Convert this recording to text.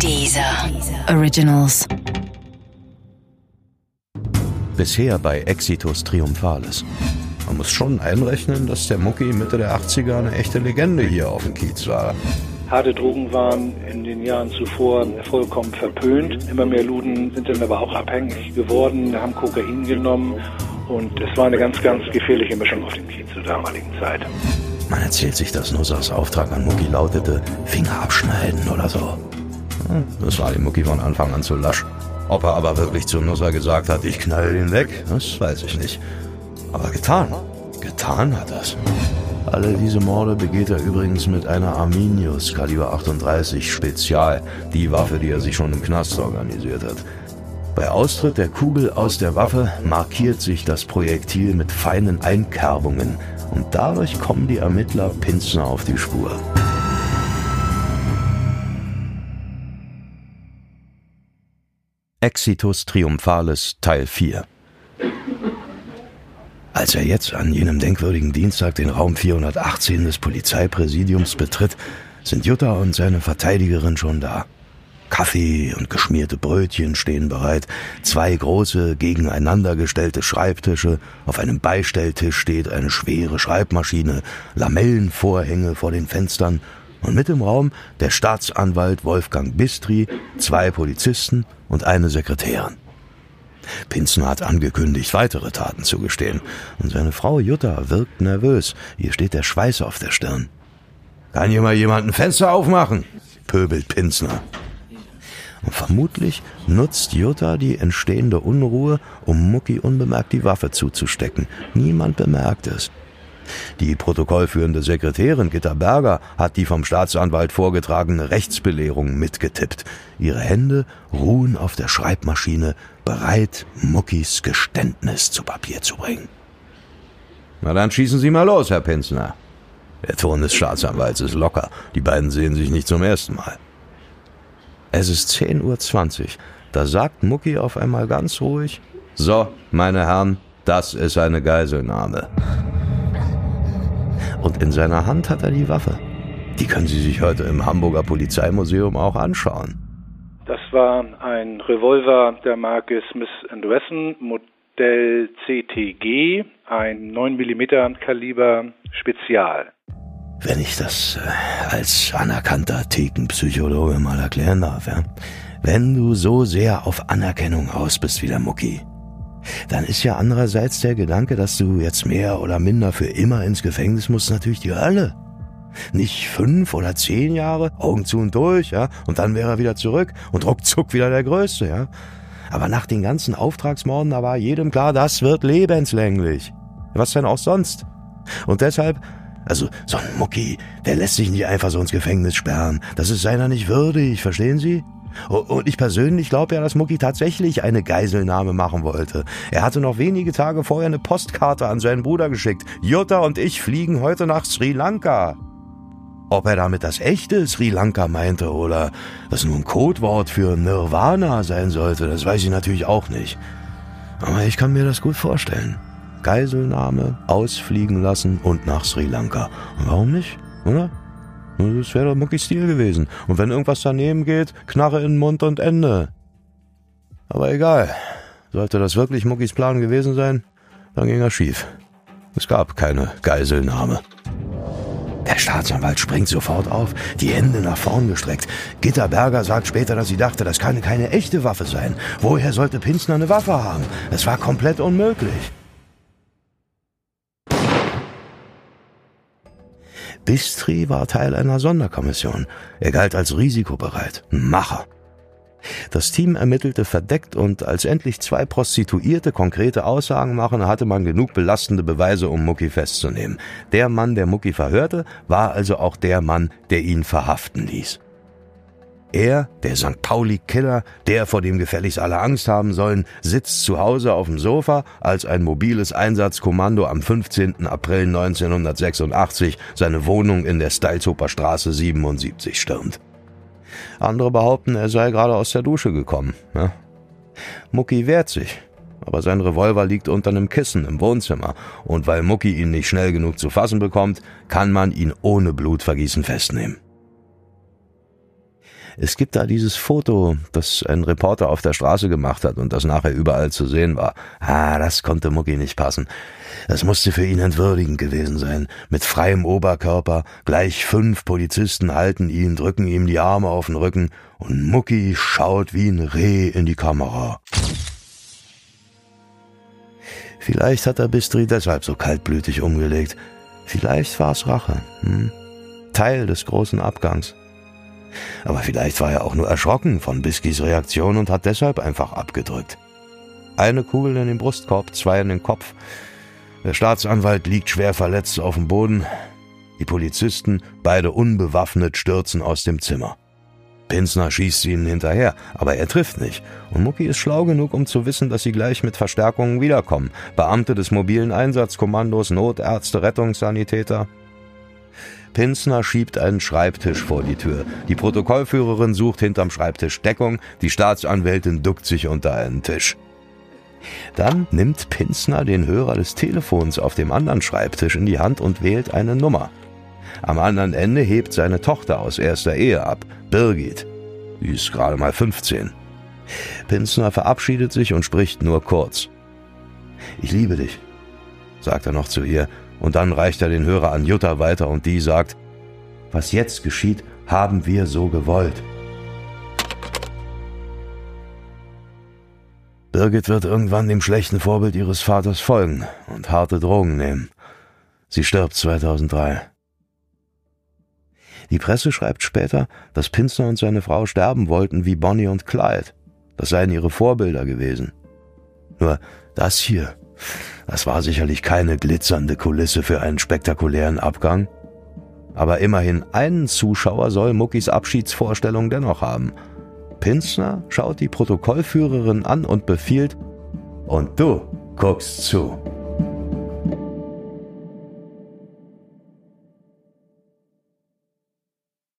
Dieser Originals. Bisher bei Exitus Triumphalis. Man muss schon einrechnen, dass der Mucki Mitte der 80er eine echte Legende hier auf dem Kiez war. Harte Drogen waren in den Jahren zuvor vollkommen verpönt. Immer mehr Luden sind dann aber auch abhängig geworden, haben Kokain genommen und es war eine ganz, ganz gefährliche Mischung auf dem Kiez zur damaligen Zeit. Man erzählt sich, dass Nussers Auftrag an Mucki lautete, Finger abschneiden oder so. Das war dem Mucki von Anfang an zu lasch. Ob er aber wirklich zu Nusser gesagt hat, ich knall ihn weg, das weiß ich nicht. Aber getan, getan hat er's. Alle diese Morde begeht er übrigens mit einer Arminius Kaliber 38 Spezial, die Waffe, die er sich schon im Knast organisiert hat. Bei Austritt der Kugel aus der Waffe markiert sich das Projektil mit feinen Einkerbungen und dadurch kommen die Ermittler Pinzner auf die Spur. Exitus Triumphalis Teil 4 Als er jetzt an jenem denkwürdigen Dienstag den Raum 418 des Polizeipräsidiums betritt, sind Jutta und seine Verteidigerin schon da. Kaffee und geschmierte Brötchen stehen bereit, zwei große gegeneinander gestellte Schreibtische, auf einem Beistelltisch steht eine schwere Schreibmaschine, Lamellenvorhänge vor den Fenstern und mit im Raum der Staatsanwalt Wolfgang Bistri, zwei Polizisten und eine Sekretärin. Pinzen hat angekündigt, weitere Taten zu gestehen, und seine Frau Jutta wirkt nervös, ihr steht der Schweiß auf der Stirn. Kann hier mal jemand ein Fenster aufmachen? pöbelt Pinsner. Und vermutlich nutzt Jutta die entstehende Unruhe, um Mucki unbemerkt die Waffe zuzustecken. Niemand bemerkt es. Die protokollführende Sekretärin Gitta Berger hat die vom Staatsanwalt vorgetragene Rechtsbelehrung mitgetippt. Ihre Hände ruhen auf der Schreibmaschine, bereit, Muckis Geständnis zu Papier zu bringen. Na dann schießen Sie mal los, Herr Pinzner. Der Ton des Staatsanwalts ist locker. Die beiden sehen sich nicht zum ersten Mal. Es ist 10.20 Uhr. Da sagt Mucki auf einmal ganz ruhig: So, meine Herren, das ist eine Geiselnahme und in seiner Hand hat er die Waffe. Die können Sie sich heute im Hamburger Polizeimuseum auch anschauen. Das war ein Revolver der Marke Smith Wesson, Modell CTG, ein 9 mm Kaliber Spezial. Wenn ich das äh, als anerkannter Thekenpsychologe mal erklären darf, ja? Wenn du so sehr auf Anerkennung aus bist wie der Mucki, dann ist ja andererseits der Gedanke, dass du jetzt mehr oder minder für immer ins Gefängnis musst, natürlich die Hölle. Nicht fünf oder zehn Jahre, Augen zu und durch, ja, und dann wäre er wieder zurück und ruckzuck wieder der Größte, ja. Aber nach den ganzen Auftragsmorden, da war jedem klar, das wird lebenslänglich. Was denn auch sonst? Und deshalb, also so ein Mucki, der lässt sich nicht einfach so ins Gefängnis sperren. Das ist seiner nicht würdig, verstehen Sie? Und ich persönlich glaube ja, dass Mucki tatsächlich eine Geiselnahme machen wollte. Er hatte noch wenige Tage vorher eine Postkarte an seinen Bruder geschickt. Jutta und ich fliegen heute nach Sri Lanka. Ob er damit das echte Sri Lanka meinte oder das nur ein Codewort für Nirvana sein sollte, das weiß ich natürlich auch nicht. Aber ich kann mir das gut vorstellen. Geiselnahme, ausfliegen lassen und nach Sri Lanka. warum nicht, oder? Das wäre doch Muckis Stil gewesen. Und wenn irgendwas daneben geht, Knarre in Mund und Ende. Aber egal. Sollte das wirklich Muckis Plan gewesen sein, dann ging er schief. Es gab keine Geiselnahme. Der Staatsanwalt springt sofort auf, die Hände nach vorn gestreckt. Gitta Berger sagt später, dass sie dachte, das kann keine echte Waffe sein. Woher sollte Pinsner eine Waffe haben? Es war komplett unmöglich. Bistri war Teil einer Sonderkommission. Er galt als risikobereit, Macher. Das Team ermittelte verdeckt und als endlich zwei Prostituierte konkrete Aussagen machen, hatte man genug belastende Beweise, um Mucki festzunehmen. Der Mann, der Mucki verhörte, war also auch der Mann, der ihn verhaften ließ. Er, der St. Pauli-Killer, der vor dem gefälligst alle Angst haben sollen, sitzt zu Hause auf dem Sofa, als ein mobiles Einsatzkommando am 15. April 1986 seine Wohnung in der Steilzoper Straße 77 stürmt. Andere behaupten, er sei gerade aus der Dusche gekommen. Ja. Mucki wehrt sich, aber sein Revolver liegt unter einem Kissen im Wohnzimmer, und weil Mucki ihn nicht schnell genug zu fassen bekommt, kann man ihn ohne Blutvergießen festnehmen. Es gibt da dieses Foto, das ein Reporter auf der Straße gemacht hat und das nachher überall zu sehen war. Ah, das konnte Mucki nicht passen. Das musste für ihn entwürdigend gewesen sein. Mit freiem Oberkörper, gleich fünf Polizisten halten ihn, drücken ihm die Arme auf den Rücken und Mucki schaut wie ein Reh in die Kamera. Vielleicht hat er Bistri deshalb so kaltblütig umgelegt. Vielleicht war's Rache. Hm? Teil des großen Abgangs. Aber vielleicht war er auch nur erschrocken von Biskis Reaktion und hat deshalb einfach abgedrückt. Eine Kugel in den Brustkorb, zwei in den Kopf. Der Staatsanwalt liegt schwer verletzt auf dem Boden. Die Polizisten, beide unbewaffnet, stürzen aus dem Zimmer. Pinsner schießt ihnen hinterher, aber er trifft nicht. Und Mucki ist schlau genug, um zu wissen, dass sie gleich mit Verstärkungen wiederkommen. Beamte des mobilen Einsatzkommandos, Notärzte, Rettungssanitäter. Pinsner schiebt einen Schreibtisch vor die Tür. Die Protokollführerin sucht hinterm Schreibtisch Deckung, die Staatsanwältin duckt sich unter einen Tisch. Dann nimmt Pinsner den Hörer des Telefons auf dem anderen Schreibtisch in die Hand und wählt eine Nummer. Am anderen Ende hebt seine Tochter aus erster Ehe ab, Birgit. Sie ist gerade mal 15. Pinsner verabschiedet sich und spricht nur kurz. Ich liebe dich, sagt er noch zu ihr und dann reicht er den Hörer an Jutta weiter und die sagt, was jetzt geschieht, haben wir so gewollt. Birgit wird irgendwann dem schlechten Vorbild ihres Vaters folgen und harte Drogen nehmen. Sie stirbt 2003. Die Presse schreibt später, dass Pinsner und seine Frau sterben wollten wie Bonnie und Clyde. Das seien ihre Vorbilder gewesen. Nur das hier das war sicherlich keine glitzernde Kulisse für einen spektakulären Abgang. Aber immerhin einen Zuschauer soll Muckis Abschiedsvorstellung dennoch haben. Pinsner schaut die Protokollführerin an und befiehlt, und du guckst zu.